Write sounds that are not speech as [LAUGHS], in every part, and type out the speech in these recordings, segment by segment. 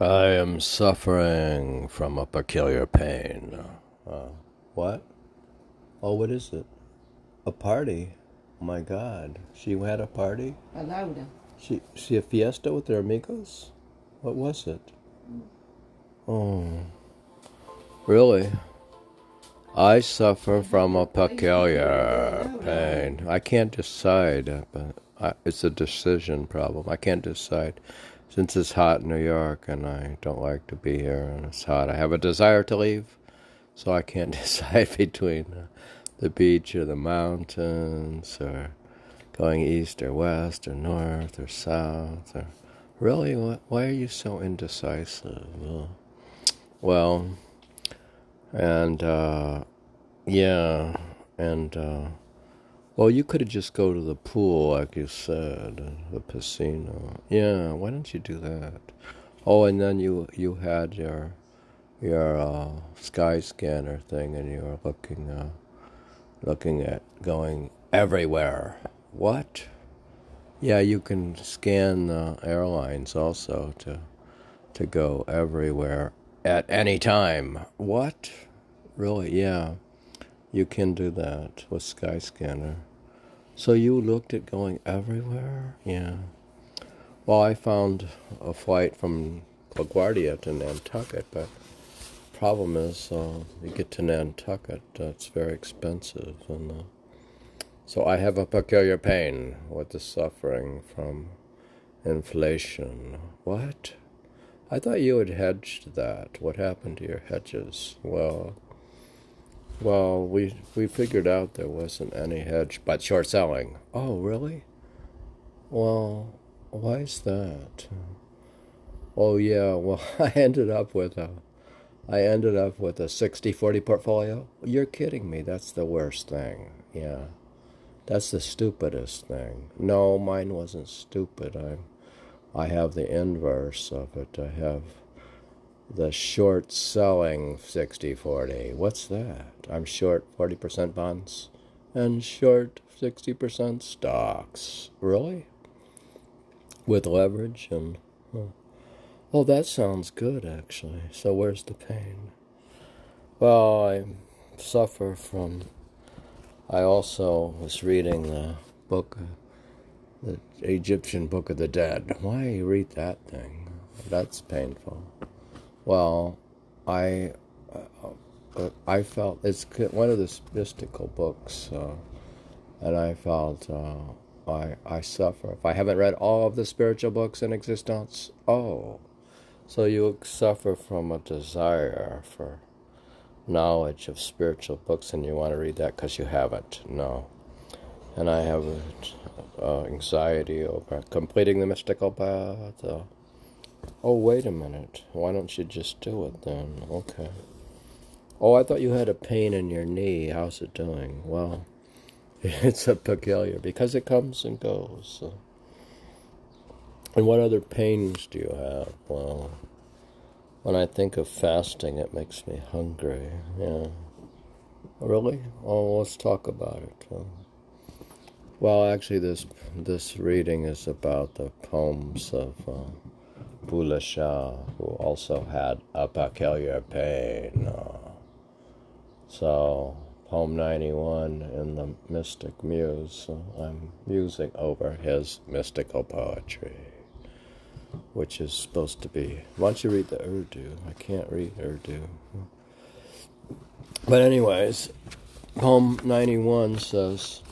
I am suffering from a peculiar pain. Uh, what? Oh, what is it? A party? Oh my God! She had a party. A Laura. She she a fiesta with her amigos. What was it? Oh, really? I suffer from a peculiar pain. I can't decide, but I, it's a decision problem. I can't decide since it's hot in New York and I don't like to be here and it's hot. I have a desire to leave, so I can't [LAUGHS] decide between the beach or the mountains or going east or west or north or south or really why are you so indecisive well and uh, yeah and uh, well you could have just go to the pool like you said the casino yeah why don't you do that oh and then you you had your your uh, Skyscanner thing and you were looking uh, looking at going everywhere. What? Yeah, you can scan the airlines also to to go everywhere at any time. What? Really? Yeah. You can do that with Skyscanner. So you looked at going everywhere? Yeah. Well, I found a flight from LaGuardia to Nantucket, but problem is uh, you get to Nantucket, uh, it's very expensive, and uh, so I have a peculiar pain with the suffering from inflation. What? I thought you had hedged that. What happened to your hedges? Well, well, we we figured out there wasn't any hedge, but short selling. Oh, really? Well, why is that? Oh yeah, well [LAUGHS] I ended up with a I ended up with a 60 40 portfolio. You're kidding me. That's the worst thing. Yeah. That's the stupidest thing. No, mine wasn't stupid. I'm, I have the inverse of it. I have the short selling 60 40. What's that? I'm short 40% bonds and short 60% stocks. Really? With leverage and. Huh. Well, that sounds good, actually. So, where's the pain? Well, I suffer from. I also was reading the book, uh, the Egyptian Book of the Dead. Why read that thing? That's painful. Well, I. Uh, I felt it's one of the mystical books, uh, and I felt uh, I I suffer if I haven't read all of the spiritual books in existence. Oh, so you suffer from a desire for knowledge of spiritual books, and you want to read that because you haven't. No. And I have uh, anxiety over completing the mystical path. Oh, wait a minute. Why don't you just do it then? Okay. Oh, I thought you had a pain in your knee. How's it doing? Well, [LAUGHS] it's a peculiar because it comes and goes. So. And what other pains do you have? Well, when I think of fasting, it makes me hungry. Yeah. Really? Oh, let's talk about it. Well, actually, this this reading is about the poems of uh, Bulleh Shah, who also had a peculiar pain. Uh, so, poem 91 in the Mystic Muse, I'm musing over his mystical poetry which is supposed to be. Why don't you read the Urdu? I can't read Urdu. But, anyways, poem 91 says,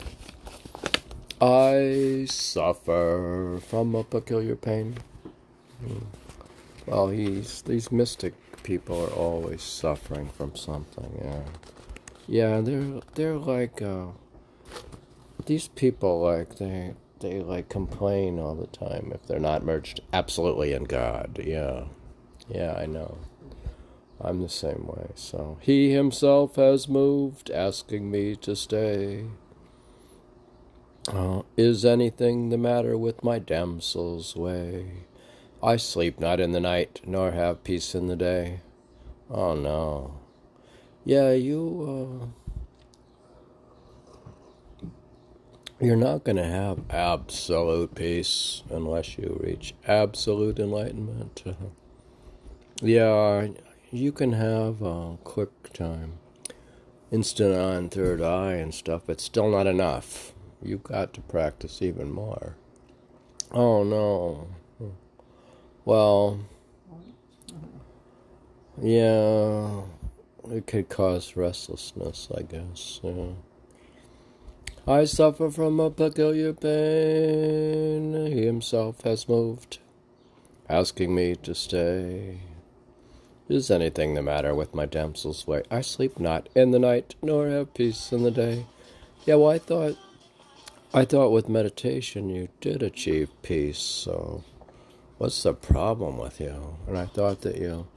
I suffer from a peculiar pain. Well, he's, these mystic people are always suffering from something, yeah. Yeah, they're, they're like, uh, these people, like, they, they like complain all the time if they're not merged absolutely in God. Yeah. Yeah, I know. I'm the same way. So he himself has moved, asking me to stay. Uh, is anything the matter with my damsel's way? I sleep not in the night, nor have peace in the day. Oh no. Yeah, you, uh, You're not going to have absolute peace unless you reach absolute enlightenment. [LAUGHS] Yeah, you can have uh, quick time, instant on third eye and stuff, but still not enough. You've got to practice even more. Oh no. Well, yeah, it could cause restlessness, I guess. Yeah. I suffer from a peculiar pain. He himself has moved, asking me to stay. Is anything the matter with my damsel's way? I sleep not in the night, nor have peace in the day. Yeah, well, I thought, I thought with meditation you did achieve peace. So, what's the problem with you? And I thought that you,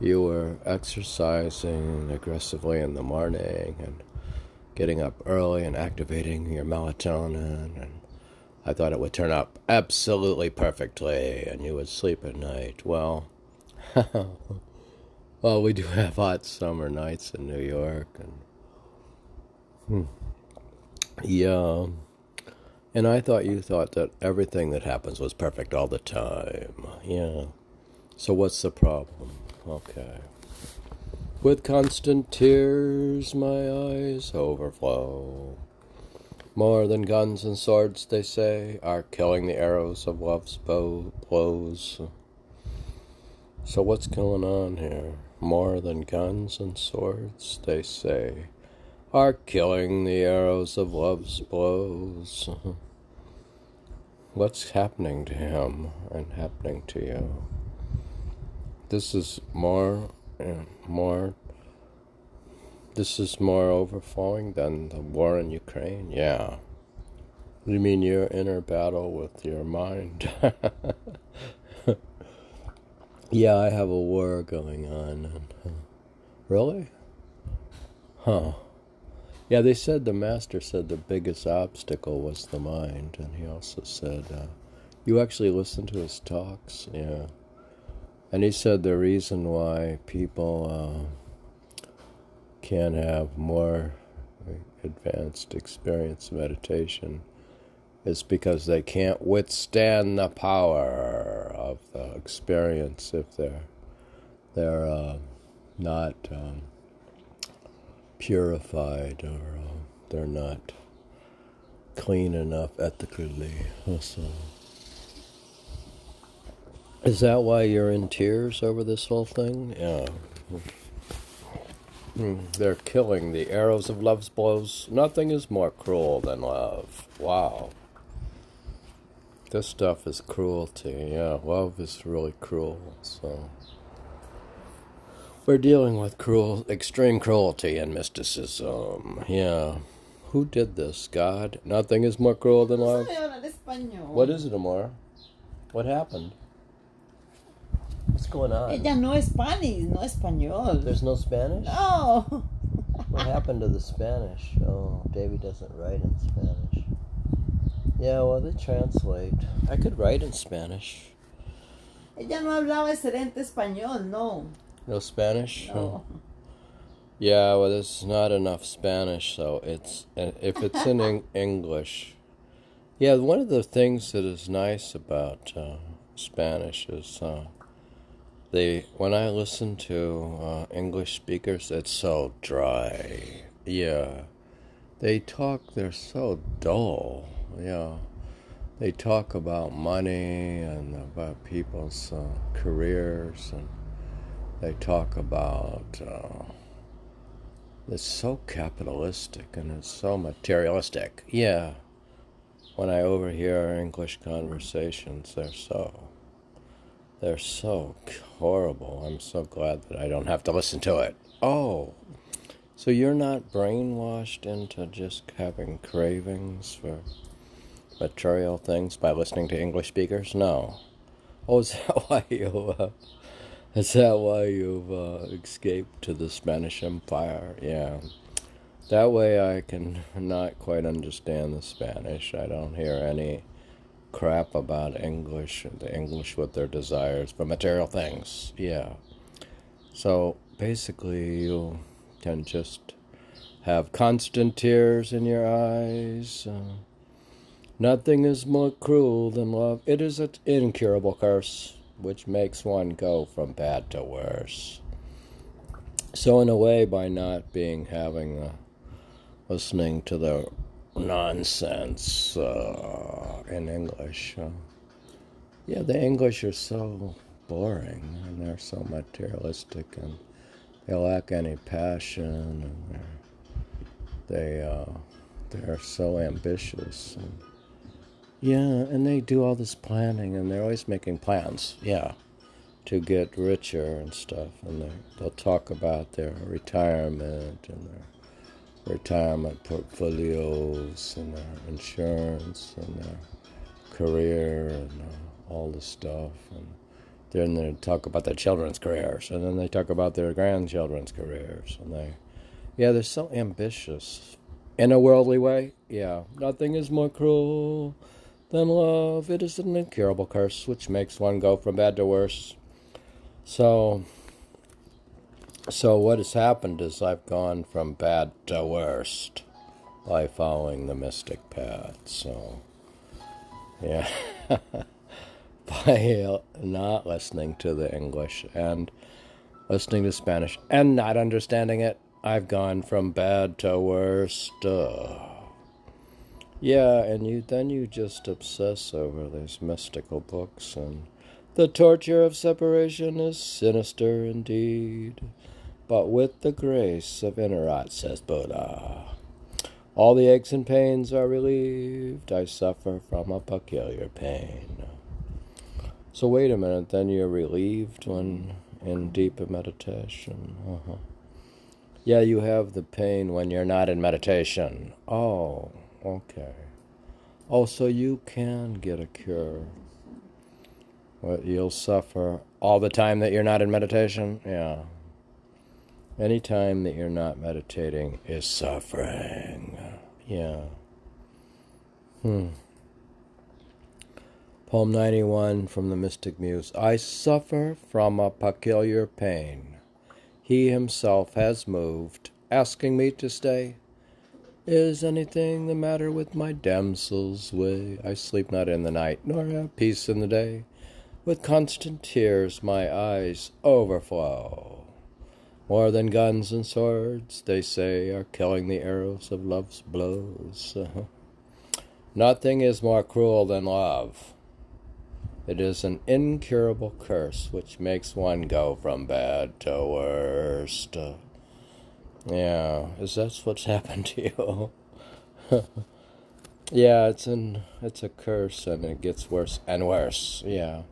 you were exercising aggressively in the morning and getting up early and activating your melatonin and I thought it would turn up absolutely perfectly and you would sleep at night. Well, [LAUGHS] well, we do have hot summer nights in New York, and hmm, yeah. And I thought you thought that everything that happens was perfect all the time. Yeah. So what's the problem? Okay. With constant tears, my eyes overflow. More than guns and swords, they say, are killing the arrows of love's bow blows. So, what's going on here? More than guns and swords, they say, are killing the arrows of love's blows. What's happening to him and happening to you? This is more, uh, more. This is more overflowing than the war in Ukraine. Yeah. You mean your inner battle with your mind? [LAUGHS] Yeah, I have a war going on. Really? Huh. Yeah, they said the master said the biggest obstacle was the mind, and he also said, uh, you actually listen to his talks? Yeah. And he said the reason why people uh, can have more advanced experience meditation is because they can't withstand the power of the experience if they're they're uh, not um, purified or uh, they're not clean enough ethically. So, is that why you're in tears over this whole thing? Yeah. Hmm, they're killing the arrows of love's blows. Nothing is more cruel than love. Wow. This stuff is cruelty. Yeah, love is really cruel. So we're dealing with cruel, extreme cruelty and mysticism. Yeah. Who did this? God? Nothing is more cruel than love. What is it, Amor? What happened? What's going on? Ella no es Spanish, no español. There's no Spanish? No. what happened to the Spanish? Oh, Davy doesn't write in Spanish. Yeah, well, they translate. I could write in Spanish. Ella no hablaba excelente español, no. No Spanish? No. Yeah, well, there's not enough Spanish, so it's if it's in eng- [LAUGHS] English. Yeah, one of the things that is nice about uh, Spanish is uh, they when I listen to uh, English speakers, it's so dry. Yeah, they talk. They're so dull yeah. They talk about money and about people's uh, careers, and they talk about uh, it's so capitalistic and it's so materialistic. Yeah. When I overhear English conversations, they're so they're so horrible. I'm so glad that I don't have to listen to it. Oh, so you're not brainwashed into just having cravings for material things by listening to English speakers? No. Oh, is that [LAUGHS] why you? Uh, is that why you've uh, escaped to the Spanish Empire? Yeah. That way, I can not quite understand the Spanish. I don't hear any crap about English, and the English with their desires for material things. Yeah. So basically, you can just have constant tears in your eyes. Uh, Nothing is more cruel than love. It is an incurable curse. Which makes one go from bad to worse. So, in a way, by not being having the listening to the nonsense uh, in English, uh, yeah, the English are so boring and they're so materialistic and they lack any passion and they uh, they're so ambitious and yeah, and they do all this planning and they're always making plans. Yeah, to get richer and stuff, and they, they'll talk about their retirement and their retirement portfolios and their insurance and their career and uh, all this stuff, and then they talk about their children's careers, and then they talk about their grandchildren's careers, and they, yeah, they're so ambitious in a worldly way. Yeah, nothing is more cruel than love. It is an incurable curse which makes one go from bad to worse. So, so what has happened is I've gone from bad to worst by following the mystic path. So, yeah, [LAUGHS] by not listening to the English and listening to Spanish and not understanding it, I've gone from bad to worst. Yeah, and you then you just obsess over these mystical books and the torture of separation is sinister indeed, but with the grace of Inayat, says Buddha. All the aches and pains are relieved. I suffer from a peculiar pain. So wait a minute, then you're relieved when in deep meditation. Uh-huh. Yeah, you have the pain when you're not in meditation. Oh, okay. Oh, so you can get a cure But you'll suffer all the time that you're not in meditation? Yeah. Any time that you're not meditating is suffering. Yeah. Hmm. Poem 91 from the Mystic Muse. I suffer from a peculiar pain. He himself has moved, asking me to stay. Is anything the matter with my damsel's way? I sleep not in the night, nor have peace in the day. With constant tears my eyes overflow. More than guns and swords, they say, are killing the arrows of love's blows. [LAUGHS] Nothing is more cruel than love. It is an incurable curse which makes one go from bad to worst. Yeah, is that what's [LAUGHS] happened to you? yeah, it's an it's a curse and it gets worse and worse. Yeah.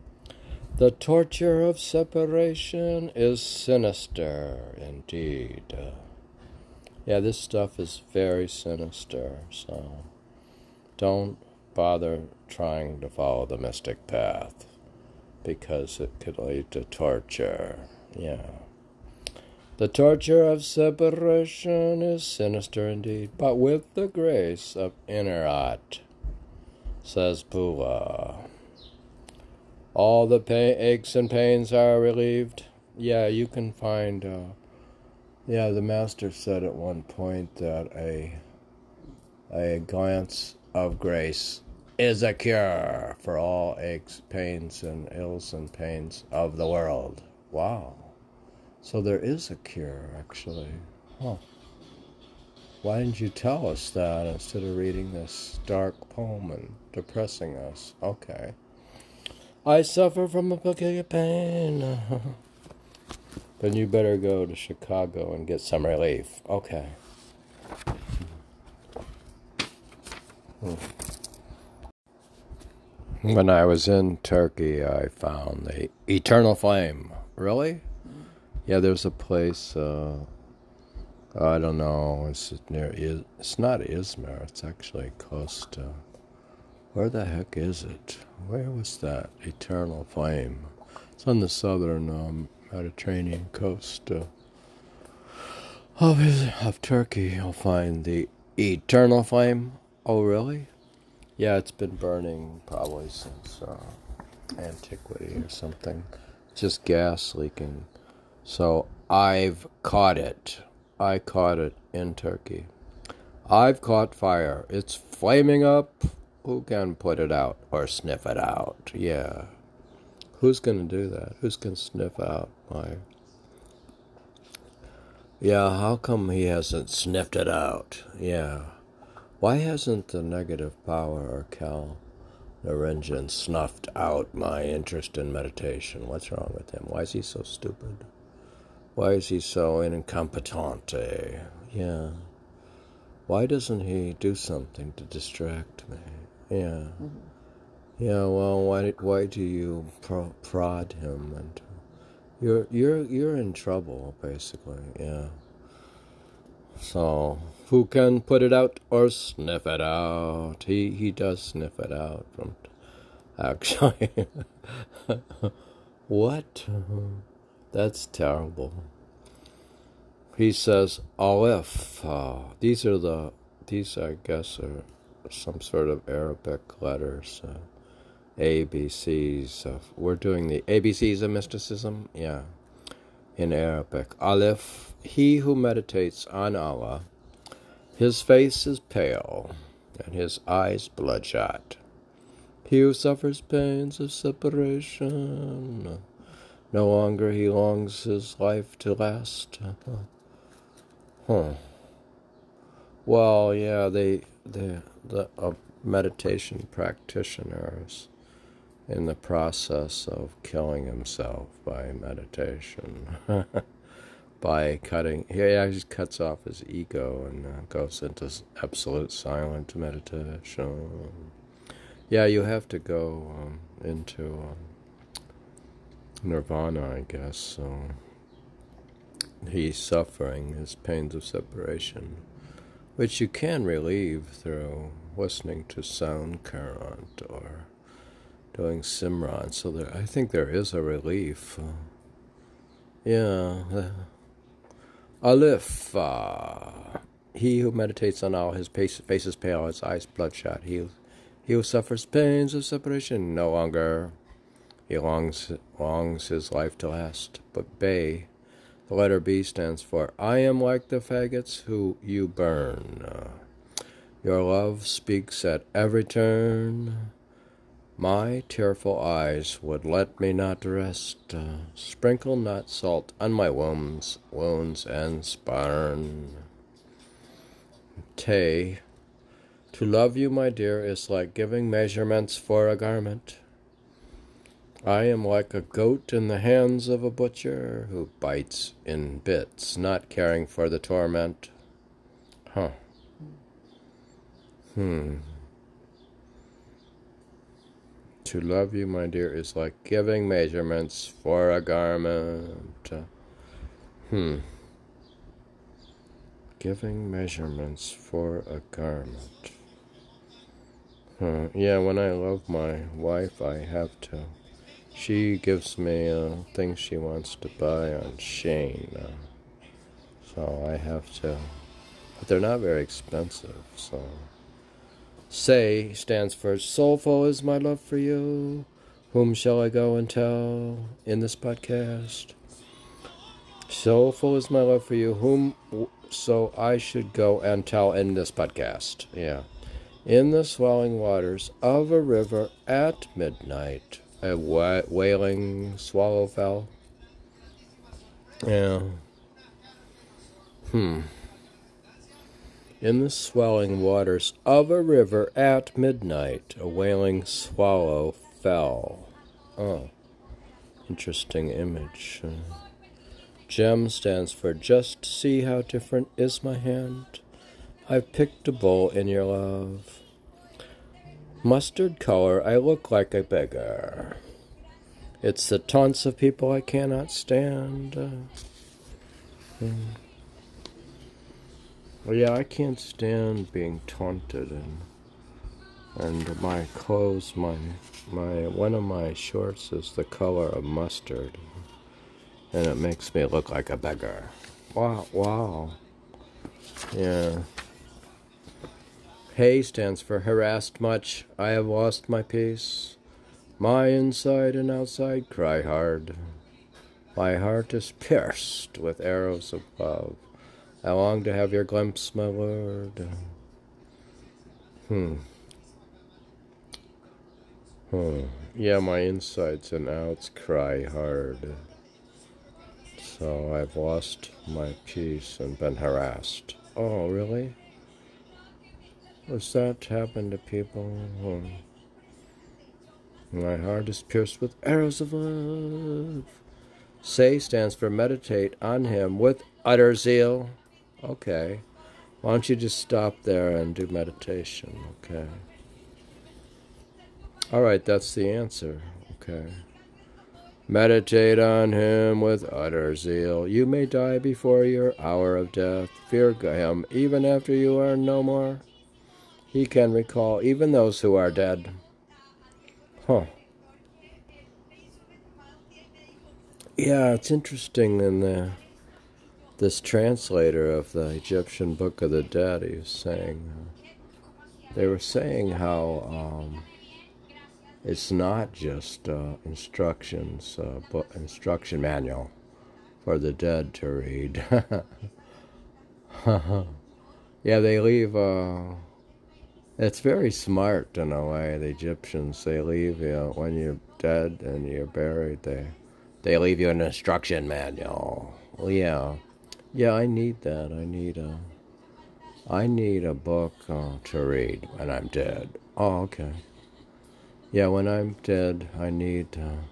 The torture of separation is sinister indeed. yeah, this stuff is very sinister, so don't bother trying to follow the mystic path because it could lead to torture. Yeah. The torture of separation is sinister indeed, but with the grace of Inayat, says Buddha all the pain, aches and pains are relieved. Yeah, you can find. Uh, yeah, the master said at one point that a a glance of grace is a cure for all aches, pains, and ills and pains of the world. Wow. So there is a cure, actually. Huh. Why didn't you tell us that instead of reading this dark poem and depressing us? Okay. I suffer from a peculiar pain. [LAUGHS] then you better go to Chicago and get some relief. Okay. Hmm. When I was in Turkey, I found the Eternal Flame. Really? Yeah, there's a place. Uh, I don't know. It's near. It's not Izmir. It's actually close to. Where the heck is it? Where was that eternal flame? It's on the southern um, Mediterranean coast uh, of, of Turkey. You'll find the eternal flame. Oh, really? Yeah, it's been burning probably since uh, antiquity or something. Just gas leaking. So I've caught it. I caught it in Turkey. I've caught fire. It's flaming up who can put it out or sniff it out? Yeah. Who's going to do that? Who's going to sniff out my. Yeah, how come he hasn't sniffed it out? Yeah. Why hasn't the negative power or Kal Niranjan snuffed out my interest in meditation? What's wrong with him? Why is he so stupid? Why is he so incompetente? Yeah. Why doesn't he do something to distract me? Yeah. Mm-hmm. Yeah, well, why why do you pro- prod him and you're you're you're in trouble basically. Yeah. So, who can put it out or sniff it out? He he does sniff it out from actually. [LAUGHS] what? That's terrible. He says Aleph. Uh, these are the these I guess are some sort of Arabic letters. Uh, ABCs of, we're doing the ABCs of mysticism, yeah, in Arabic. Aleph, he who meditates on Allah, his face is pale and his eyes bloodshot. He who suffers pains of separation, no longer he longs his life to last. Huh. Well, yeah, they, they, the uh, meditation practitioners in the process of killing himself by meditation. [LAUGHS] by cutting, he actually cuts off his ego and uh, goes into absolute silent meditation. Yeah, you have to go um, into um, nirvana, I guess. So he's suffering his pains of separation, which you can relieve through listening to sound current or doing Simran. So there, I think there is a relief. Yeah. Aleph. He who meditates on all his face, face is pale, his eyes bloodshot. He, he who suffers pains of separation no longer. He longs, longs his life to last. But Bay, the letter B stands for I am like the faggots who you burn. Your love speaks at every turn. My tearful eyes would let me not rest. Sprinkle not salt on my wounds, wounds and spurn. Tay, to love you, my dear, is like giving measurements for a garment. I am like a goat in the hands of a butcher who bites in bits, not caring for the torment. Huh. Hmm. To love you, my dear, is like giving measurements for a garment. Hmm. Giving measurements for a garment. Huh. Yeah, when I love my wife, I have to. She gives me uh, things she wants to buy on Shein. Uh, so I have to. But they're not very expensive, so. Say stands for Soulful is my love for you. Whom shall I go and tell in this podcast? Soulful is my love for you. Whom so I should go and tell in this podcast. Yeah. In the swelling waters of a river at midnight, a wailing swallow fell. Yeah. Hmm in the swelling waters of a river at midnight, a wailing swallow fell. Oh, interesting image. Gem stands for just see how different is my hand. I've picked a bowl in your love. Mustard color, I look like a beggar. It's the taunts of people I cannot stand. Uh, hmm. Yeah, I can't stand being taunted and and my clothes, my my one of my shorts is the color of mustard, and it makes me look like a beggar. Wow, wow, yeah. Hay stands for harassed much. I have lost my peace. My inside and outside cry hard. My heart is pierced with arrows of love. I long to have your glimpse, my lord. Hmm. Hmm. Yeah, my insides and outs cry hard. So I've lost my peace and been harassed. Oh, really? Does that happen to people? My heart is pierced with arrows of love. Say stands for meditate on Him with utter zeal. Okay. Why don't you just stop there and do meditation? Okay. All right, that's the answer. Okay. Meditate on Him with utter zeal. You may die before your hour of death. Fear Him even after you are no more. He can recall even those who are dead. Huh. Yeah, it's interesting in the this translator of the Egyptian Book of the Dead, he was saying, uh, they were saying how um, it's not just uh, instructions, uh, book, instruction manual for the dead to read. [LAUGHS] yeah, they leave. Uh, it's very smart in a way. The Egyptians they leave you when you're dead and you're buried. They they leave you an instruction manual. Well, yeah, yeah. I need that. I need a I need a book uh, to read when I'm dead. Oh, okay. Yeah, when I'm dead, I need. Uh,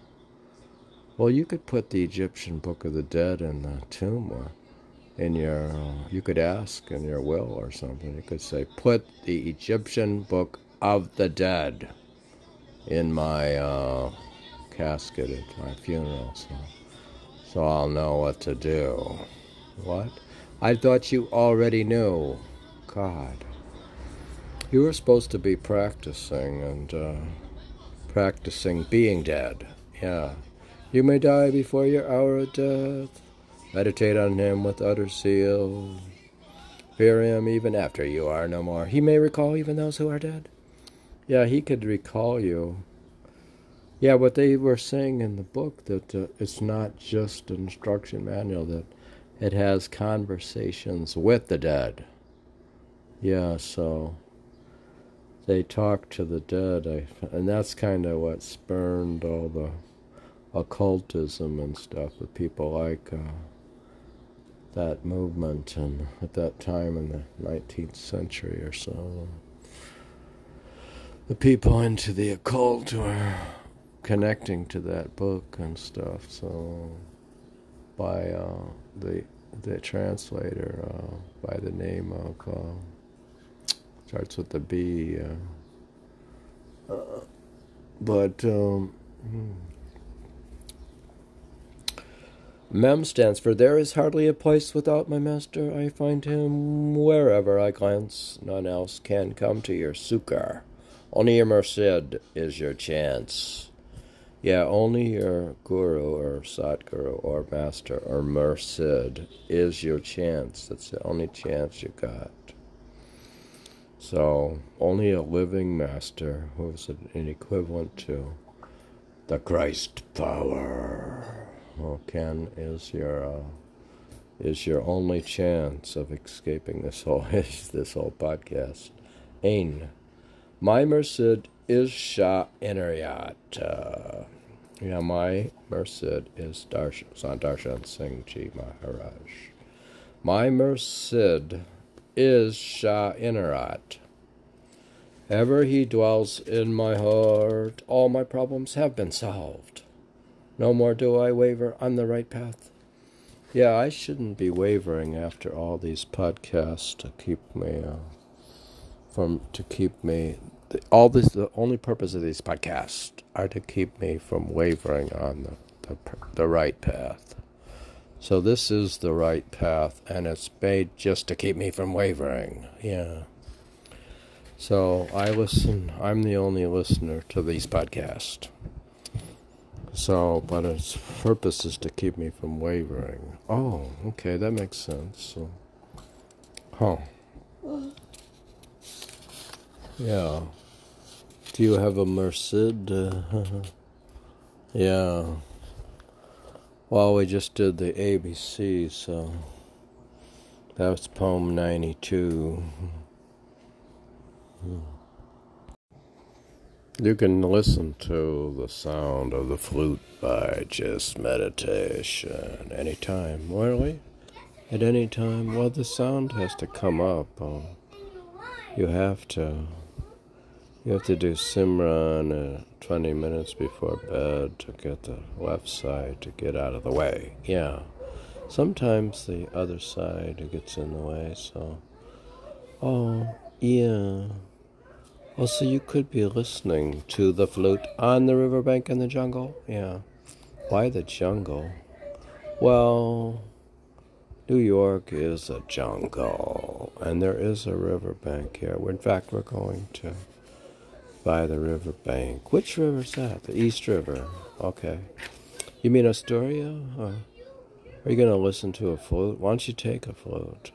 well, you could put the Egyptian Book of the Dead in the tomb. Or, in your, you could ask in your will or something. You could say, "Put the Egyptian Book of the Dead in my uh, casket at my funeral, so so I'll know what to do." What? I thought you already knew. God, you were supposed to be practicing and uh, practicing being dead. Yeah, you may die before your hour of death. Meditate on him with utter zeal. Fear him even after you are no more. He may recall even those who are dead. Yeah, he could recall you. Yeah, what they were saying in the book that uh, it's not just an instruction manual that it has conversations with the dead. Yeah, so they talk to the dead, I, and that's kind of what spurned all the occultism and stuff with people like. Uh, that movement and at that time in the 19th century or so. The people into the occult were connecting to that book and stuff. So, by uh, the the translator uh, by the name of uh, starts with the B, uh, uh, but um, hmm. Mem stands for There is hardly a place without my master. I find him wherever I glance. None else can come to your succor. Only your murshid is your chance. Yeah, only your guru or satguru or master or murshid is your chance. That's the only chance you got. So, only a living master who is an equivalent to the Christ power. Well, Ken is your uh, is your only chance of escaping this whole [LAUGHS] this whole podcast. Ain, my murshid is Shah Inayat. Uh, yeah, my murshid is Darshan, Sant Darshan Singh Ji Maharaj. My murshid is Shah Inayat. Ever he dwells in my heart, all my problems have been solved. No more do I waver on the right path. Yeah, I shouldn't be wavering after all these podcasts to keep me uh, from to keep me. All this, the only purpose of these podcasts are to keep me from wavering on the, the the right path. So this is the right path, and it's made just to keep me from wavering. Yeah. So I listen. I'm the only listener to these podcasts. So, but its purpose is to keep me from wavering. Oh, okay, that makes sense. So, huh. Yeah. Do you have a murshid? Uh, [LAUGHS] yeah. Well, we just did the ABC, so that was poem 92. Hmm. You can listen to the sound of the flute by just meditation anytime. Really? At any time? Well, the sound has to come up. Uh, you have to. You have to do Simran uh, 20 minutes before bed to get the left side to get out of the way. Yeah. Sometimes the other side gets in the way, so. Oh, yeah. Also, you could be listening to the flute on the riverbank in the jungle. Yeah. Why the jungle? Well, New York is a jungle, and there is a riverbank here. In fact, we're going to by the riverbank. Which river's that? The East River. Okay. You mean Astoria? Or are you going to listen to a flute? Why don't you take a flute?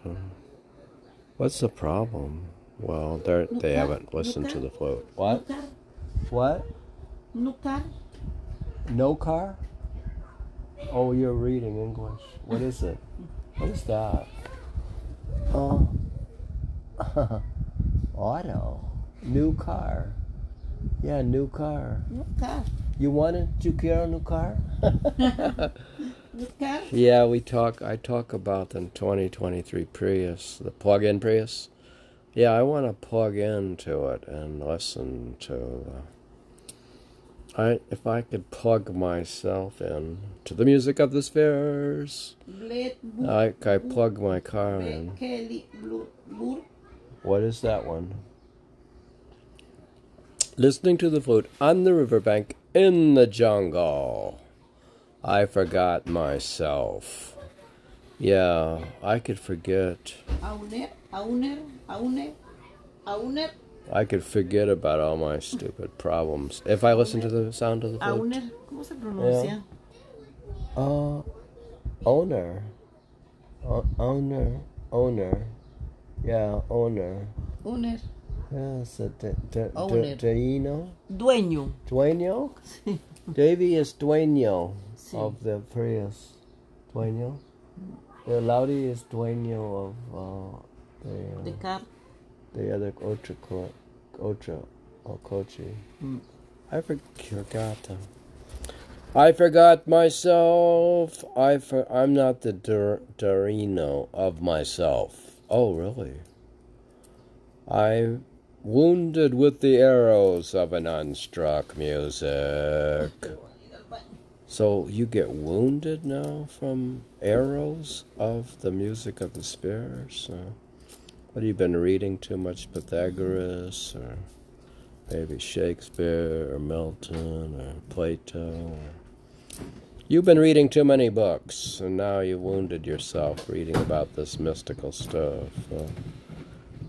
What's the problem? Well, they they haven't listened to the float. What? What? No car. No car? Oh, you're reading English. What is it? What is that? Oh. [LAUGHS] Auto. New car. Yeah, new car. No car. You wanted to get a new car? [LAUGHS] No car. yeah, we talk. I talk about the 2023 Prius, the plug-in Prius. Yeah, I want to plug into it and listen to. Uh, I if I could plug myself in to the music of the spheres, like I plug my car in. Kelly, Blue, Blue. What is that one? Listening to the flute on the riverbank in the jungle. I forgot myself. Yeah, I could forget. Auner, Auner, Auner, Auner, I could forget about all my stupid problems if I listen to the sound of the flute. Auner. ¿Cómo se pronuncia? Uh, owner. O- owner. Owner. Yeah, owner. Auner. Yes, a de, de, Owner. de? Dueño. Dueño? [LAUGHS] Davy is dueño Sí. of the Prius. Dueño? The Laudi is dueño of uh, the, De uh, car. the other Ocho, co- Ocho, or Kochi. Mm. I forgot. I forgot myself. I for- I'm not the Dur- Dorino of myself. Oh, really? I wounded with the arrows of an unstruck music. So you get wounded now from arrows of the music of the spheres? Uh, what have you been reading too much Pythagoras or maybe Shakespeare or Milton or Plato? Or... You've been reading too many books, and now you've wounded yourself reading about this mystical stuff. Uh,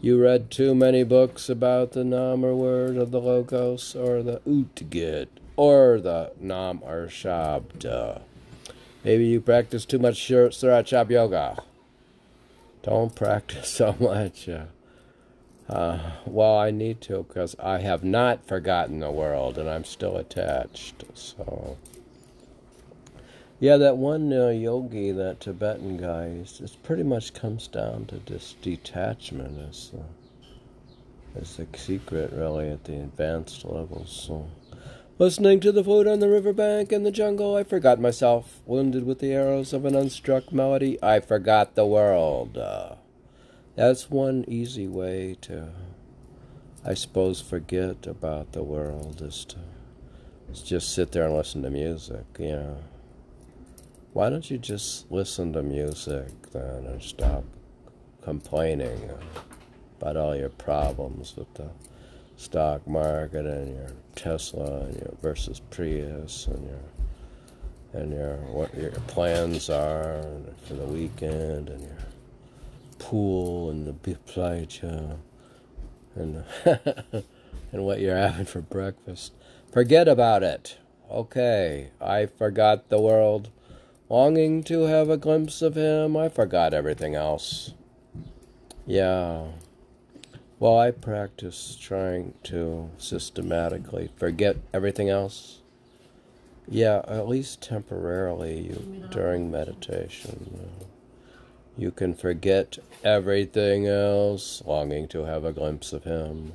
you read too many books about the namer word of the Logos or the Utgid or the Nam or Shabda. Maybe you practice too much Shabd Yoga. Don't practice [LAUGHS] so much. Uh, uh, well, I need to because I have not forgotten the world and I'm still attached. So, yeah, that one uh, yogi, that Tibetan guy, it pretty much comes down to this detachment as the, as the secret, really, at the advanced levels. So, listening to the flute on the riverbank in the jungle, I forgot myself. Wounded with the arrows of an unstruck melody, I forgot the world. Uh, that's one easy way to, I suppose, forget about the world is to is just sit there and listen to music. Yeah. Why don't you just listen to music then and stop complaining about all your problems with the stock market and your Tesla and your versus Prius and your and your what your plans are for the weekend and your pool and the playa and [LAUGHS] and what you're having for breakfast. Forget about it. Okay, I forgot the world. Longing to have a glimpse of him, I forgot everything else. Yeah. Well, I practice trying to systematically forget everything else. Yeah, at least temporarily you, during meditation. You can forget everything else, longing to have a glimpse of him.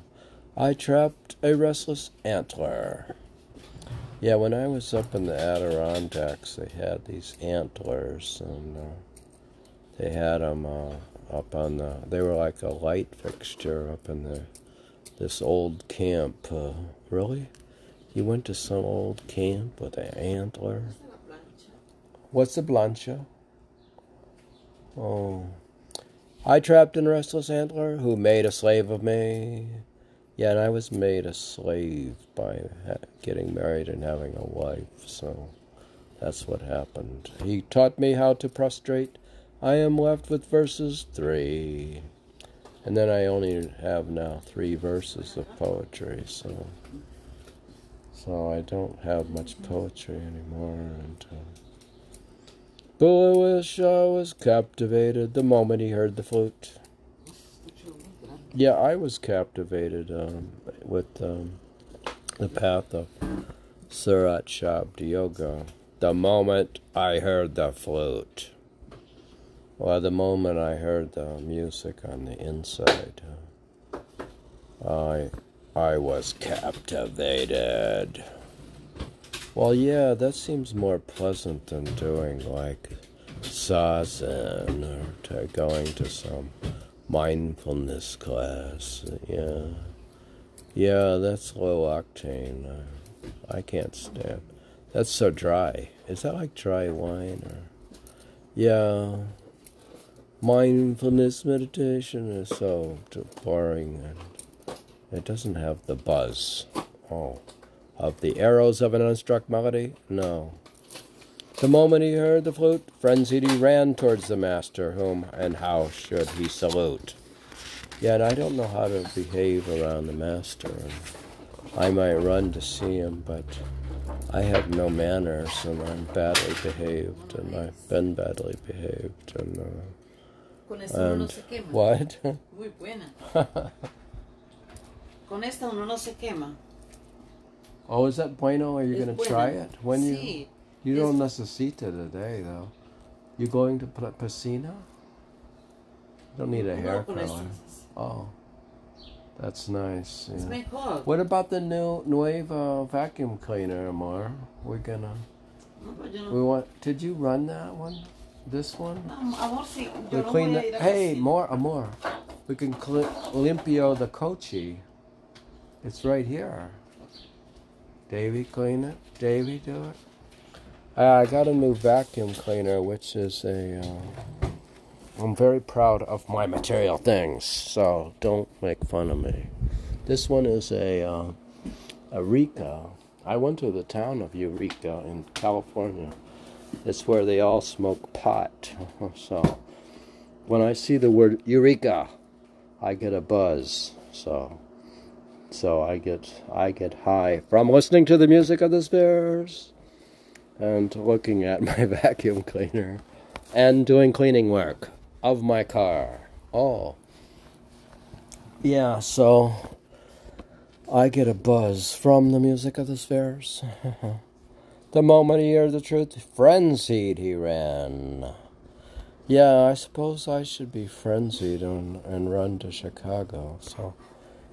I trapped a restless antler. Yeah, when I was up in the Adirondacks, they had these antlers, and uh, they had them uh, up on the. They were like a light fixture up in the this old camp. Uh, really? You went to some old camp with an antler? What's the plancha? Oh. I trapped a restless antler who made a slave of me. Yeah, and I was made a slave by getting married and having a wife, so that's what happened. He taught me how to prostrate. I am left with verses three. And then I only have now three verses of poetry, so so I don't have much poetry anymore. And uh, Bulleh Shah was captivated the moment he heard the flute. Yeah, I was captivated um, with um, the path of Surat Shabd Yoga the moment I heard the flute. Well, the moment I heard the music on the inside, I I was captivated. Well, yeah, that seems more pleasant than doing like zazen or to going to some mindfulness class. Yeah, yeah, that's low octane. I can't stand. That's so dry. Is that like dry wine or? Yeah, mindfulness meditation is so boring and it doesn't have the buzz. Oh, of the arrows of an unstruck melody? No. The moment he heard the flute, frenzied he ran towards the master, whom and how should he salute? Yet I don't know how to behave around the master. I might run to see him, but I have no manners, and I'm badly behaved, and I've been badly behaved, and. Uh, Con esto uno no um, se quema. What? [LAUGHS] Muy buena. Con esta uno no se quema. Oh, is that bueno? Are you going to try it? When you Sí. you es- don't necesita today though. You going to pla- piscina? You don't need a hair No, con color. Oh, that's nice. Es Yeah. mejor. What about the new Nueva vacuum cleaner, Amar? We're gonna. No, no- We want. Did you run that one? This one? No. We clean the. Hey, more, Amor. We can cl- limpio the cochi. It's right here. Davy, clean it. Davy, do it. I got a new vacuum cleaner, which is a. Uh, I'm very proud of my material things, so don't make fun of me. This one is a uh, Eureka. I went to the town of Eureka in California. It's where they all smoke pot. So when I see the word Eureka, I get a buzz. So so I get I get high from listening to the music of the spheres and looking at [LAUGHS] my vacuum cleaner and doing cleaning work of my car. Oh. Yeah, so I get a buzz from the music of the spheres. [LAUGHS] the moment he heard the truth, frenzied he ran. Yeah, I suppose I should be frenzied and, and run to Chicago. So,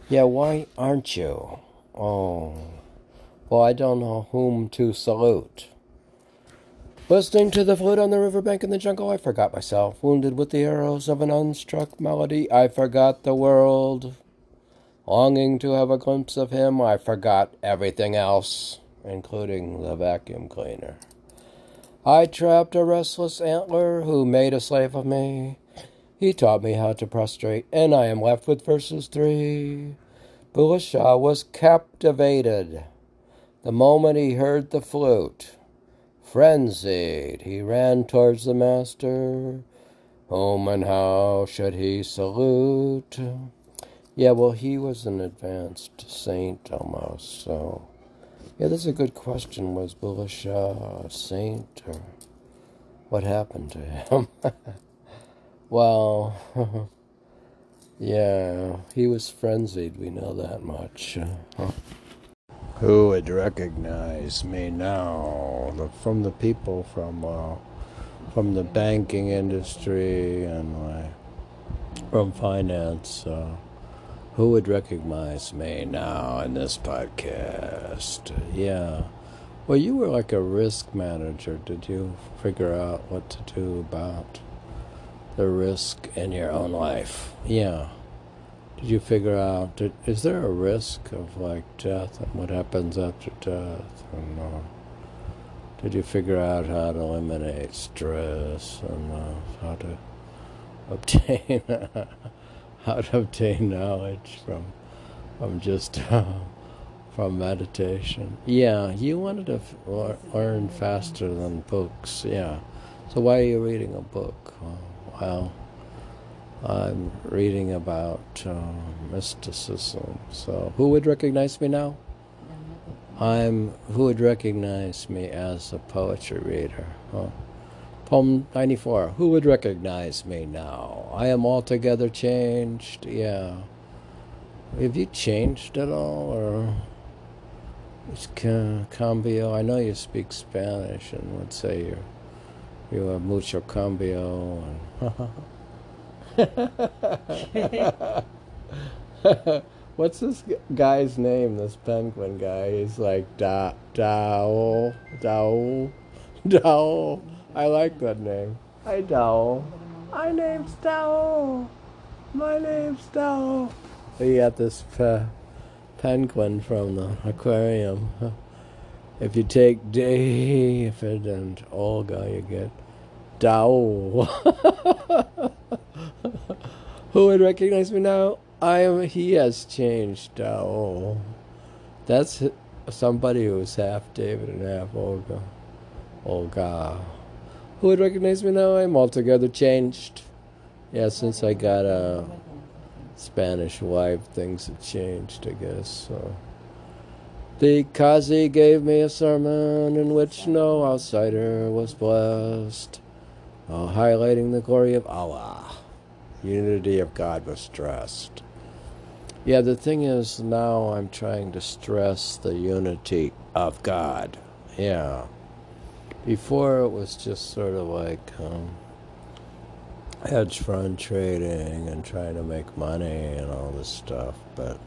yeah, why aren't you? Oh, well, I don't know whom to salute. Listening to the flute on the riverbank in the jungle, I forgot myself. Wounded with the arrows of an unstruck melody, I forgot the world. Longing to have a glimpse of him, I forgot everything else, including the vacuum cleaner. I trapped a restless antler who made a slave of me. He taught me how to prostrate, and I am left with verses three. Bulleh Shah was captivated the moment he heard the flute. Frenzied, he ran towards the master. Whom and how should he salute? Yeah, well, he was an advanced saint almost, so. Yeah, that's a good question. Was Bulleh Shah a saint, or what happened to him? [LAUGHS] well, [LAUGHS] yeah, he was frenzied, we know that much. [LAUGHS] Who would recognize me now? The, from the people from uh, from the banking industry and from finance. Uh, Who would recognize me now in this podcast? Yeah. Well, you were like a risk manager. Did you figure out what to do about the risk in your own life? Yeah. Did you figure out, did, is there a risk of like death and what happens after death? And uh, did you figure out how to eliminate stress and uh, how to [LAUGHS] obtain how to obtain knowledge from from just [LAUGHS] uh, from meditation. Yeah, you wanted to f- learn faster than books. Yeah. So why are you reading a book? Well, I'm reading about uh, mysticism. So who would recognize me now? I'm who would recognize me as a poetry reader? Huh? Poem 94. Who would recognize me now? I am altogether changed. Yeah. Have you changed at all, or it's cambio? I know you speak Spanish and would say you're you have mucho cambio. And [LAUGHS] What's this guy's name? This penguin guy. He's like da Dao Dao Dao. I like that name. Hi Dao. My name's Dao. My name's Dao. We got this pe- penguin from the aquarium. If you take David and Olga, you get Dao. [LAUGHS] Who would recognize me now? I am. He has changed. Oh, that's somebody who's half David and half Olga. Olga. Who would recognize me now? I'm altogether changed. Yeah, since I got a Spanish wife, things have changed, I guess. So. The Kazi gave me a sermon in which no outsider was blessed, uh, highlighting the glory of Allah. Unity of God was stressed. Yeah, the thing is, now I'm trying to stress the unity of God. Yeah. Before it was just sort of like um, hedge fund trading and trying to make money and all this stuff, but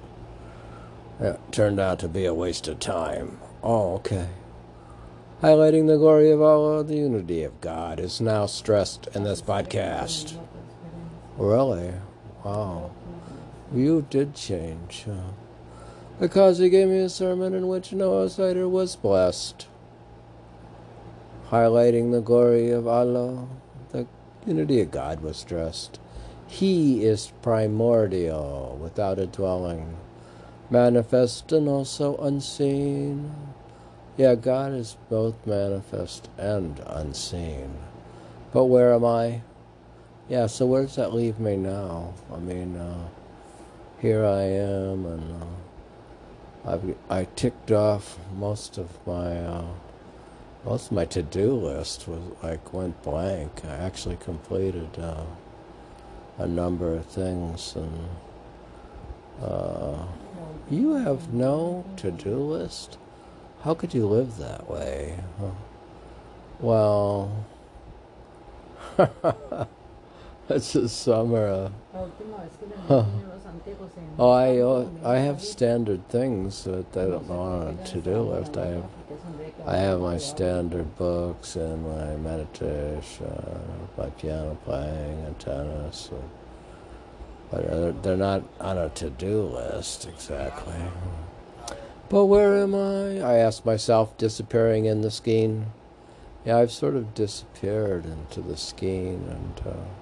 it turned out to be a waste of time. Oh, okay. Highlighting the glory of Allah, the unity of God is now stressed in this podcast. Really? Wow. You did change. Uh, because he gave me a sermon in which no outsider was blessed, highlighting the glory of Allah. The unity of God was stressed. He is primordial, without a dwelling, manifest and also unseen. Yeah, God is both manifest and unseen. But where am I? Yeah, so where does that leave me now? I mean, uh, here I am, and uh, I've I ticked off most of my uh, most of my to do list was like went blank. I actually completed uh, a number of things, and uh, you have no to do list. How could you live that way? Well. [LAUGHS] It's a summer. Uh, oh, I uh, I have standard things that I don't know on a to-do list. I have I have my standard books and my meditation, my piano playing and tennis, and, but they're not on a to-do list exactly. But where am I? I ask myself, disappearing in the skein. Yeah, I've sort of disappeared into the skein and. Uh,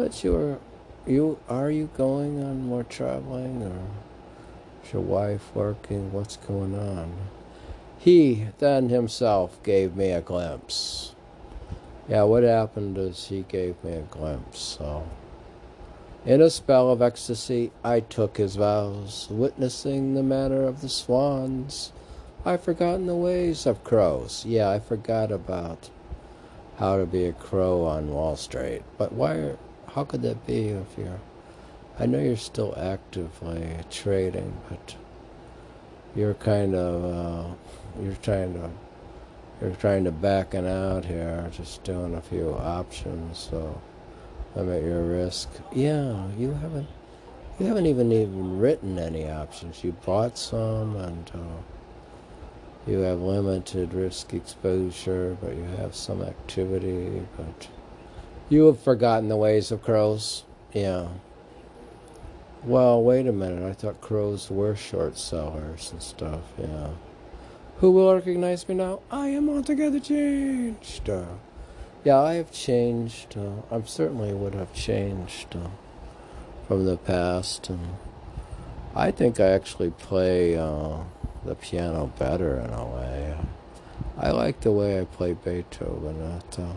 thought you were, you are you going on more traveling, or is your wife working? What's going on? He then himself gave me a glimpse. Yeah, what happened is he gave me a glimpse. So, in a spell of ecstasy, I took his vows, witnessing the manner of the swans. I've forgotten the ways of crows. Yeah, I forgot about how to be a crow on Wall Street. But why? How could that be if you're I know you're still actively trading, but you're kind of uh, you're trying to you're trying to backing out here, just doing a few options, so I'm at your risk. Yeah, you haven't You haven't even even written any options. You bought some, and uh, you have limited risk exposure, but you have some activity. But you have forgotten the ways of crows. Yeah. Well, wait a minute. I thought crows were short sellers and stuff. Yeah. Who will recognize me now? I am altogether changed. Uh, yeah, I have changed. Uh, I certainly would have changed uh, from the past, and I think I actually play uh, the piano better in a way. I like the way I play Beethoven. Uh,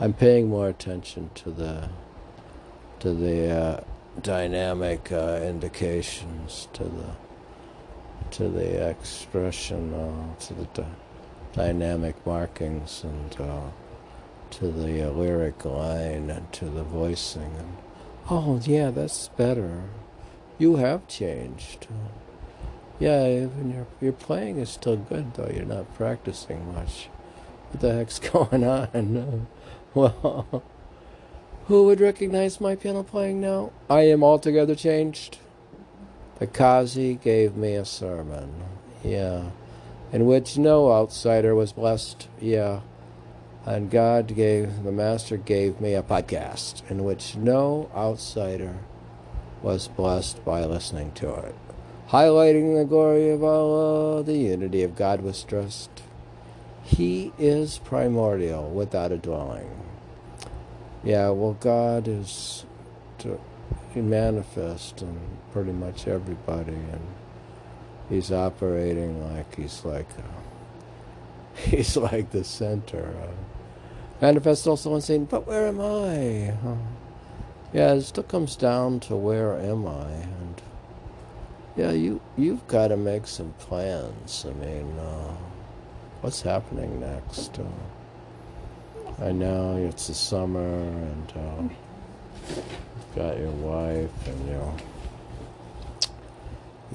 I'm paying more attention to the to the uh, dynamic uh, indications, to the to the expression, uh, to the dynamic markings, and uh, to the uh, lyric line, and to the voicing. And, oh, yeah, that's better. You have changed. Yeah, even your your playing is still good, though you're not practicing much. What the heck's [LAUGHS] going on? Well, [LAUGHS] who would recognize my piano playing now? I am altogether changed. The Kazi gave me a sermon, yeah, in which no outsider was blessed, yeah. And God gave, the Master gave me a podcast in which no outsider was blessed by listening to it. Highlighting the glory of Allah, the unity of God was stressed. He is primordial without a dwelling. Yeah, well, God is to, manifest in pretty much everybody, and he's operating like he's like a, [LAUGHS] he's like the center. Uh, manifest also in saying, "But where am I?" Uh, yeah, it still comes down to where am I, and yeah, you you've got to make some plans. I mean, uh, what's happening next? Uh, I know it's the summer, and uh, you've got your wife, and you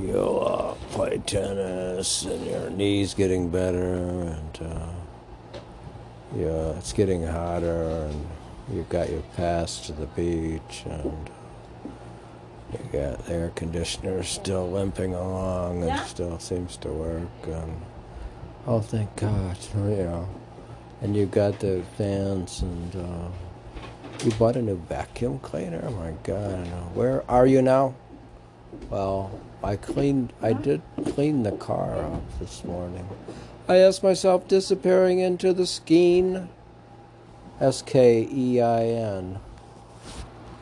you uh, play tennis, and your knees getting better, and uh, yeah, it's getting hotter, and you've got your pass to the beach, and you got the air conditioner still limping along, and Yeah. still seems to work, and oh, thank God, you know. And you got the fans, and uh, you bought a new vacuum cleaner. Oh my God, where are you now? Well, I cleaned. I did clean the car up this morning. I asked myself, disappearing into the skein. S K E I N.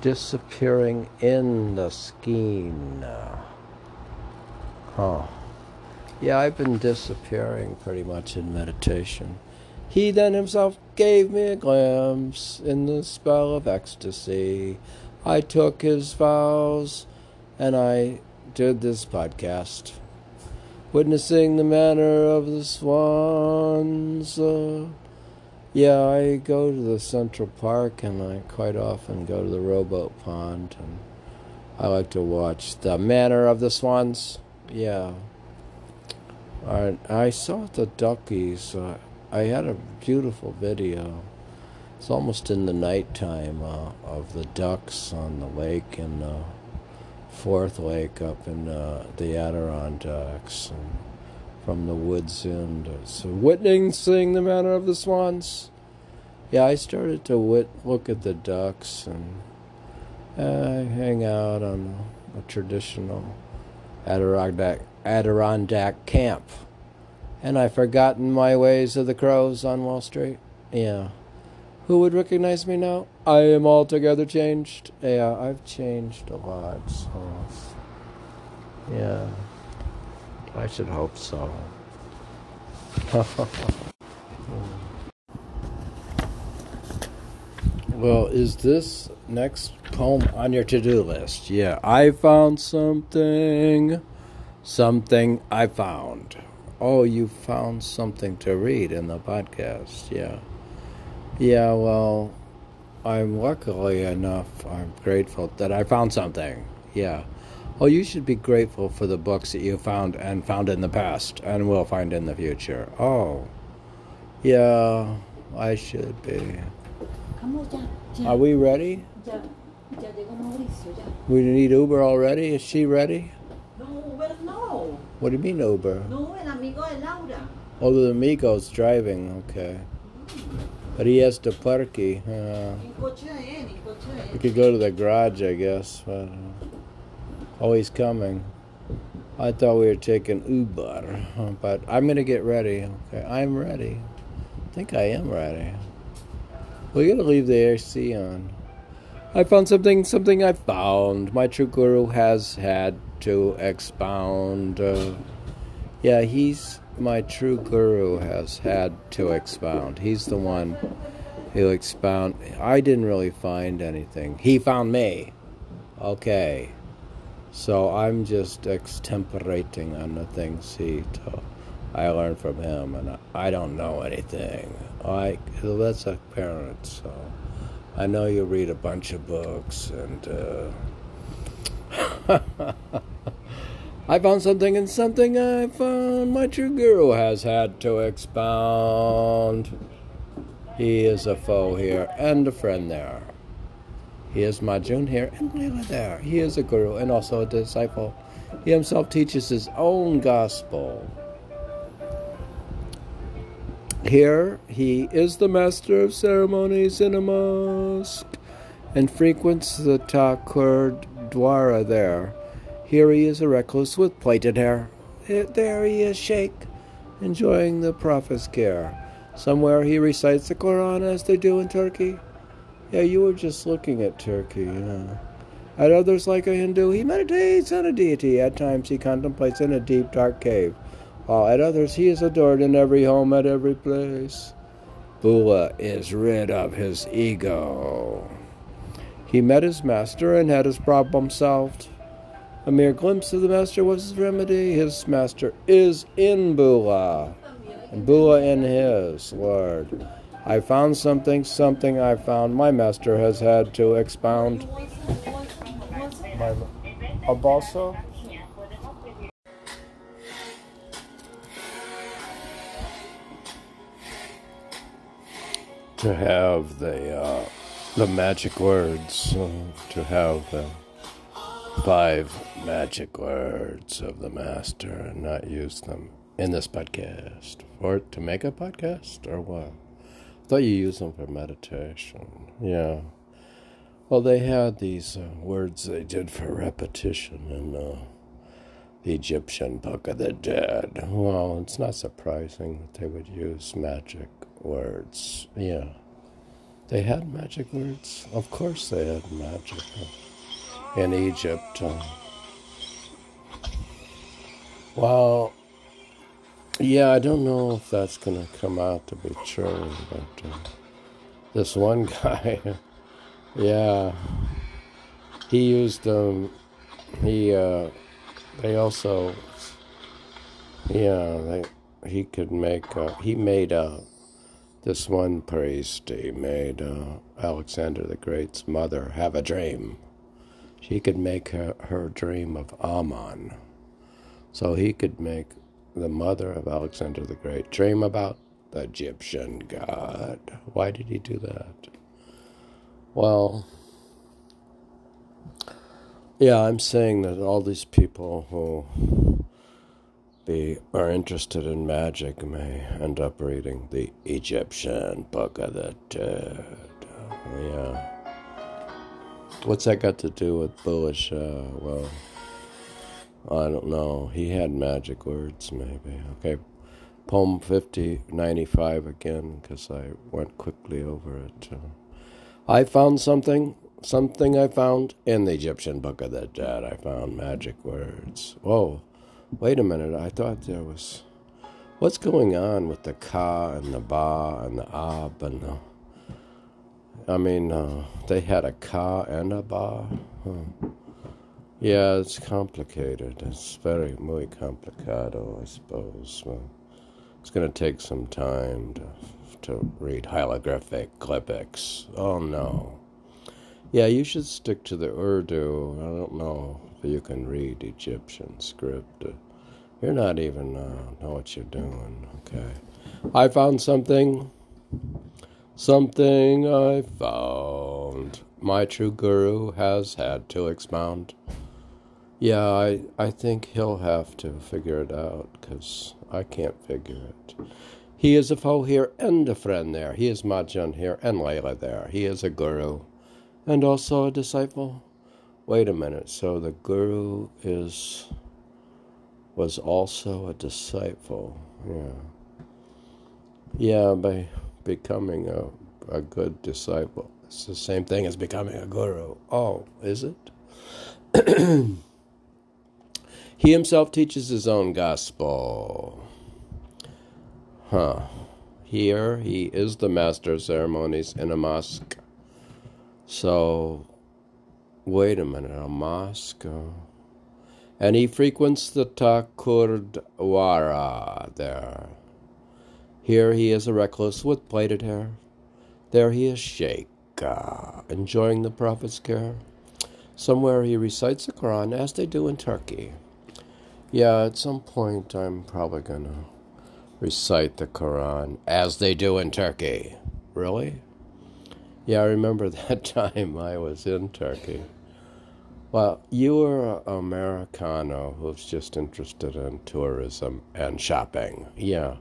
Disappearing in the skein. Huh. Yeah, I've been disappearing pretty much in meditation. He then himself gave me a glimpse in the spell of ecstasy. I took his vows and I did this podcast. Witnessing the manner of the swans. Uh, yeah, I go to the Central Park and I quite often go to the rowboat pond and I like to watch the manner of the swans. Yeah. I, I saw the duckies. Uh, I had a beautiful video. It's almost in the nighttime uh, of the ducks on the lake in uh, Fourth Lake up in uh, the Adirondacks and from the woods end. So witnessing the manner of the swans. Yeah, I started to wit- look at the ducks and uh, hang out on a traditional Adirondack Adirondack camp. And I've forgotten my ways of the crows on Wall Street. Yeah. Who would recognize me now? I am altogether changed. Yeah, I've changed a lot. So, yeah. I should hope so. [LAUGHS] well, is this next poem on your to do list? Yeah, I found something. Something I found. Oh, you found something to read in the podcast. Yeah. Yeah, well, I'm luckily enough, I'm grateful that I found something. Yeah. Oh, you should be grateful for the books that you found and found in the past and will find in the future. Oh. Yeah, I should be. Kamu ya, ya, Are we ready? ya. Ya llegó Mauricio, ya. We need Uber already? Is she ready? No, Uber no. What do you mean Uber? No, el amigo de Laura. Oh, the amigo's driving. Okay. But he has to parky. Uh, En coche de él, en coche de we could go to the garage, I guess. But, uh, oh, he's coming. I thought we were taking Uber, but I'm gonna get ready. Okay, I'm ready. I think I am ready. We gotta leave the AC on. I found something. Something I found. My true guru has had to expound. Uh, yeah, he's my true guru has had to expound. He's the one who expound. I didn't really find anything. He found me. Okay. So I'm just extemporating on the things he taught. I learned from him, and I, I don't know anything. I that's apparent. So I know you read a bunch of books, and uh, [LAUGHS] I found something, and something I found my true guru has had to expound. He is a foe here and a friend there. He is Majnun here and Leela there. He is a guru and also a disciple. He himself teaches his own gospel. Here he is the master of ceremonies in a mosque and frequents the Thakur Dwara there. Here he is a recluse with plaited hair. There he is, Sheikh, enjoying the Prophet's care. Somewhere he recites the Quran as they do in Turkey. Yeah, you were just looking at Turkey, yeah. At others, like a Hindu, he meditates on a deity. At times, he contemplates in a deep, dark cave. While at others, he is adored in every home, at every place. Buddha is rid of his ego. He met his master and had his problem solved. A mere glimpse of the master was his remedy. His master is in Buddha, and Buddha in his Lord. I found something, something I found. My master has had to expound. My, a balsa? To have the uh, the magic words, uh, to have the five magic words of the master, and not use them in this podcast, or to make a podcast, or what? I thought you use them for meditation. Yeah. Well, they had these uh, words they did for repetition in uh, the Egyptian Book of the Dead. Well, it's not surprising that they would use magic words. Yeah. They had magic words? Of course they had magic in Egypt. Uh, well, yeah, I don't know if that's going to come out to be true, but uh, this one [LAUGHS] guy, yeah, he used um, he uh, they also, yeah, they he could make uh, he made uh, this one priest he made uh, Alexander the Great's mother have a dream. She could make her, her dream of Ammon. So he could make the mother of Alexander the Great dream about the Egyptian god. Why did he do that? Well, yeah, I'm saying that all these people who be are interested in magic may end up reading the Egyptian Book of the Dead. Oh, yeah. What's that got to do with Bulleh Shah? Uh, well, I don't know. He had magic words, maybe. Okay. Poem 5095 again, because I went quickly over it. I found something, something I found in the Egyptian Book of the Dead. I found magic words. Whoa, wait a minute. I thought there was. What's going on with the Ka and the Ba and the Ab and the. I mean, uh, they had a car and a bar. Huh. Yeah, it's complicated. It's very, muy complicado, I suppose. Well, it's going to take some time to, to read hieroglyphic clipics. Oh, no. Yeah, you should stick to the Urdu. I don't know if you can read Egyptian script. You're not even uh, know what you're doing. Okay. I found something. Something I found. my true guru has had to expound. Yeah, I, I think he'll have to figure it out because I can't figure it. He is a foe here and a friend there. He is Majnun here and Layla there. He is a guru and also a disciple. Wait a minute. So the guru is was also a disciple. Yeah. Yeah, by becoming a, a good disciple. It's the same thing as becoming a guru. Oh, is it? [CLEARS THROAT] he himself teaches his own gospel. Huh. Here he is the master of ceremonies in a mosque. So, wait a minute, a mosque? And he frequents the Takurdwara there. Here he is a recluse with plaited hair. There he is Sheikh, uh, enjoying the Prophet's care. Somewhere he recites the Quran, as they do in Turkey. Yeah, at some point I'm probably going to recite the Quran, as they do in Turkey. Really? Yeah, I remember [LAUGHS] that time I was in Turkey. Well, you were an Americano who's just interested in tourism and shopping. Yeah,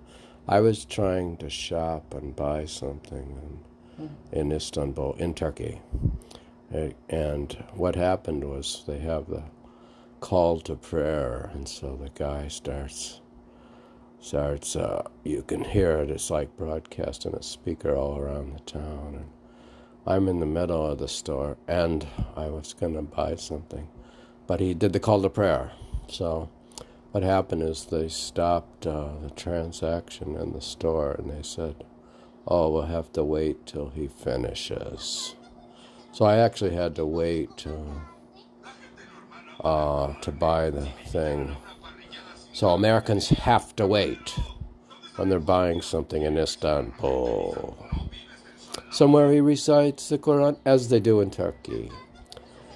I was trying to shop and buy something in, in Istanbul, in Turkey. And what happened was they have the call to prayer, and so the guy starts starts. Uh, you can hear it. It's like broadcasting a speaker all around the town, and I'm in the middle of the store and I was to buy something. But he did the call to prayer. So what happened is they stopped uh, the transaction in the store and they said, Oh, we'll have to wait till he finishes. So I actually had to wait uh, to buy the thing. So Americans have to wait when they're buying something in Istanbul. Somewhere he recites the Quran as they do in Turkey.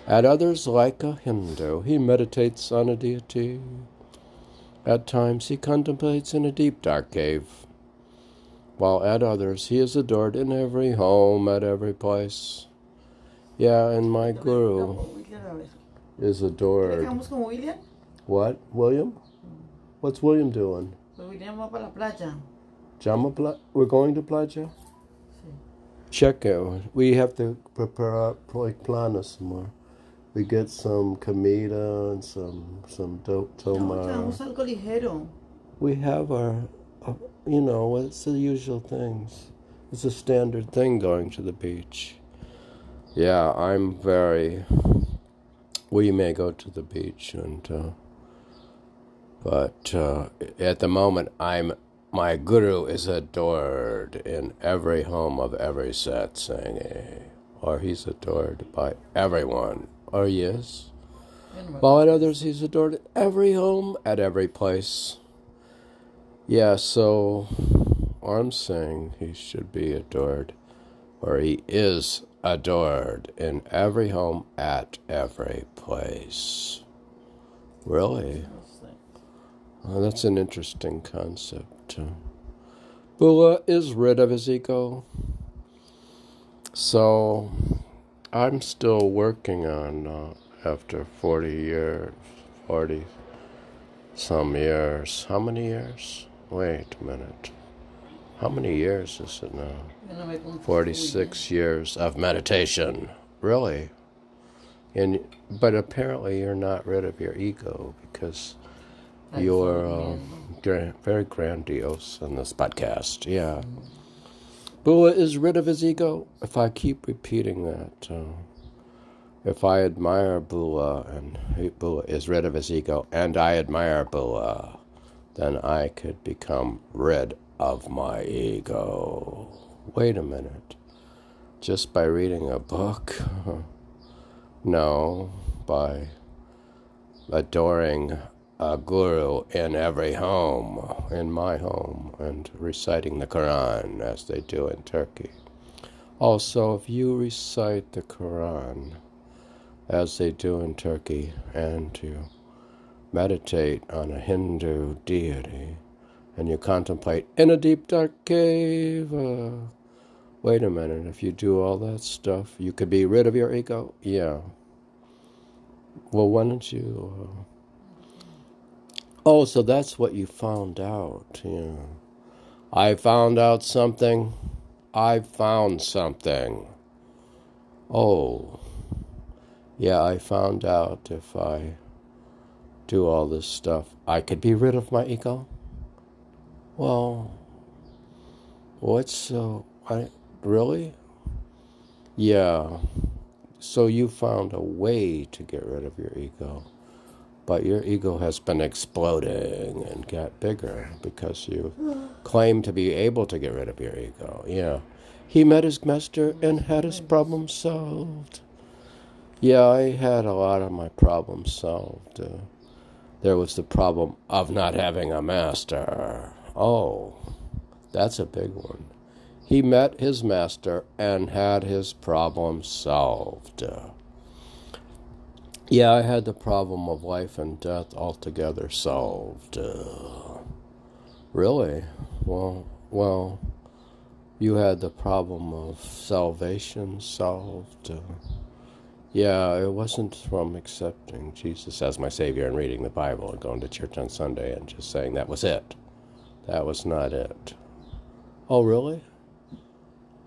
At others, like a Hindu, he meditates on a deity. At times, he contemplates in a deep, dark cave. While at others, he is adored in every home, at every place. Yeah, and my guru is adored. What, William? What's William doing? We're going to playa? check out. We have to prepare our plana some more. We get some comida and some some do- tomar. We have our, uh, you know, it's the usual things. It's a standard thing going to the beach. Yeah, I'm very. We may go to the beach and. Uh, but uh, at the moment, I'm my guru is adored in every home of every satsang, or he's adored by everyone, is. While at others, he's adored at every home, at every place. Yeah, so I'm saying he should be adored, or he is adored in every home, at every place. Really? Well, that's an interesting concept. Buddha is rid of his ego. So I'm still working on, uh, after 40 years, 40 some years. How many years? Wait a minute. How many years is it now? 46 years of meditation. Really? And but apparently you're not rid of your ego because you're uh, very grandiose in this podcast. Yeah. Buddha is rid of his ego. If I keep repeating that, uh, if I admire Buddha and Buddha is rid of his ego, and I admire Buddha, then I could become rid of my ego. Wait a minute. Just by reading a book? [LAUGHS] no, by adoring a guru in every home, in my home, and reciting the Quran as they do in Turkey. Also, if you recite the Quran as they do in Turkey and you meditate on a Hindu deity and you contemplate in a deep dark cave, uh, wait a minute, if you do all that stuff, you could be rid of your ego? Yeah. Well, why don't you? Uh... Oh, so that's what you found out. Yeah. I found out something. I found something. Oh. Yeah, I found out if I do all this stuff, I could be rid of my ego. Well, what's so. I, really? Yeah. So you found a way to get rid of your ego. But your ego has been exploding and got bigger because you claim to be able to get rid of your ego. Yeah. He met his master and had his problem solved. Yeah, I had a lot of my problems solved. Uh, there was the problem of not having a master. Oh, that's a big one. He met his master and had his problem solved. Yeah, I had the problem of life and death altogether solved. Uh, really? Well, well, you had the problem of salvation solved. Uh, yeah, it wasn't from accepting Jesus as my Savior and reading the Bible and going to church on Sunday and just saying that was it. That was not it. Oh, really?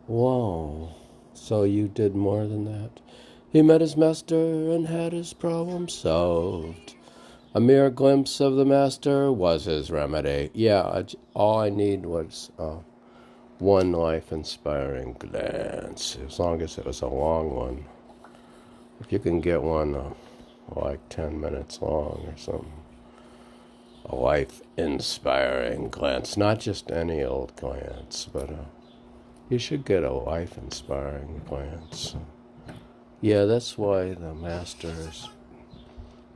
Whoa. So you did more than that? He met his master and had his problem solved. A mere glimpse of the master was his remedy. Yeah, all I need was uh, one life inspiring glance, as long as it was a long one if you can get one uh, like 10 minutes long or something, a life inspiring glance, not just any old glance, but uh, you should get a life inspiring glance. Yeah, that's why the Masters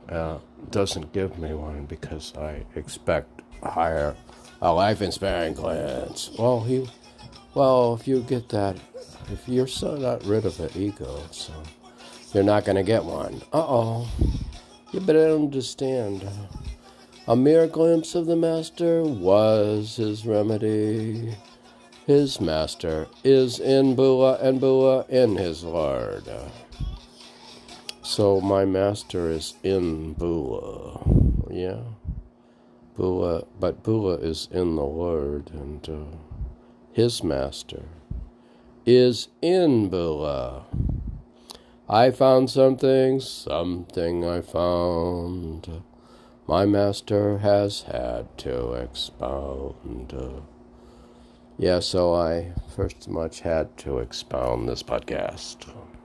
uh, doesn't give me one because I expect higher a life inspiring glance. Well, he, well, if you get that, if you're so not rid of the ego, so you're not going to get one. Uh oh. You better understand. A mere glimpse of the Master was his remedy. His Master is in Bula and Bula in his Lord. So my Master is in Bula. Yeah. Bula, but Bula is in the Lord, and uh, his Master is in Bula. I found something, something I found. My master has had to expound. Yeah, so I first much had to expound this podcast.